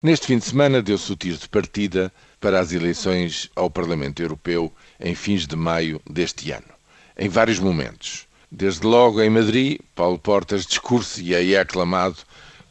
Neste fim de semana deu-se o tiro de partida para as eleições ao Parlamento Europeu em fins de maio deste ano, em vários momentos. Desde logo em Madrid, Paulo Portas discursa e é aclamado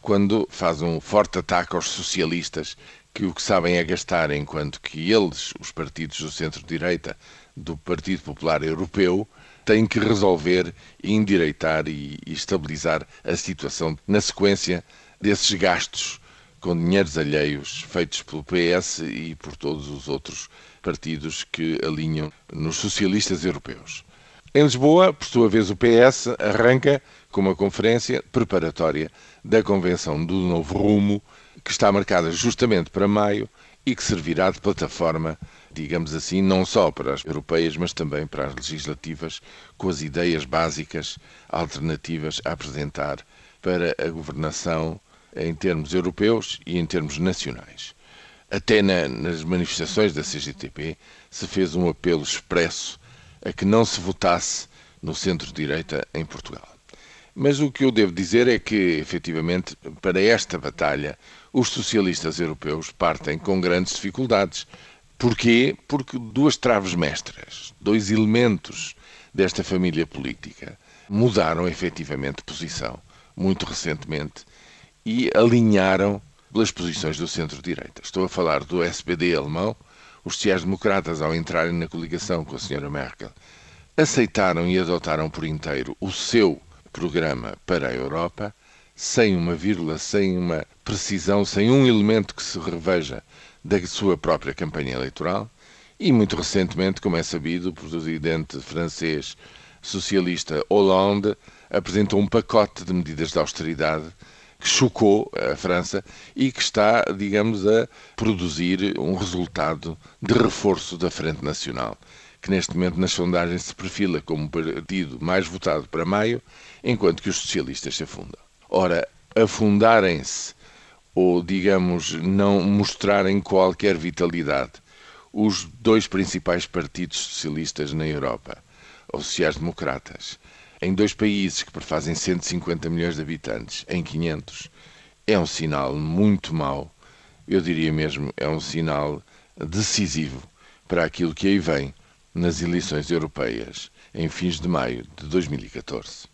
quando faz um forte ataque aos socialistas, que o que sabem é gastar, enquanto que eles, os partidos do centro-direita do Partido Popular Europeu, têm que resolver, endireitar e estabilizar a situação na sequência desses gastos com dinheiros alheios feitos pelo PS e por todos os outros partidos que alinham nos socialistas europeus. Em Lisboa, por sua vez, o PS arranca com uma conferência preparatória da Convenção do Novo Rumo, que está marcada justamente para maio e que servirá de plataforma, digamos assim, não só para as europeias, mas também para as legislativas, com as ideias básicas alternativas a apresentar para a governação em termos europeus e em termos nacionais. Até na, nas manifestações da CGTP se fez um apelo expresso a que não se votasse no centro-direita em Portugal. Mas o que eu devo dizer é que, efetivamente, para esta batalha, os socialistas europeus partem com grandes dificuldades. Porquê? Porque duas traves mestras, dois elementos desta família política, mudaram efetivamente posição muito recentemente e alinharam pelas posições do centro-direita. Estou a falar do SPD alemão. Os sociais-democratas, ao entrarem na coligação com a senhora Merkel, aceitaram e adotaram por inteiro o seu programa para a Europa, sem uma vírgula, sem uma precisão, sem um elemento que se reveja da sua própria campanha eleitoral. E muito recentemente, como é sabido, o presidente francês socialista Hollande apresentou um pacote de medidas de austeridade que chocou a França e que está, digamos, a produzir um resultado de reforço da Frente Nacional, que neste momento nas sondagens se perfila como o partido mais votado para maio, enquanto que os socialistas se afundam. Ora, afundarem-se ou, digamos, não mostrarem qualquer vitalidade os dois principais partidos socialistas na Europa, os sociais-democratas, em dois países que prefazem 150 milhões de habitantes, em 500, é um sinal muito mau. Eu diria mesmo, é um sinal decisivo para aquilo que aí vem nas eleições europeias em fins de maio de 2014.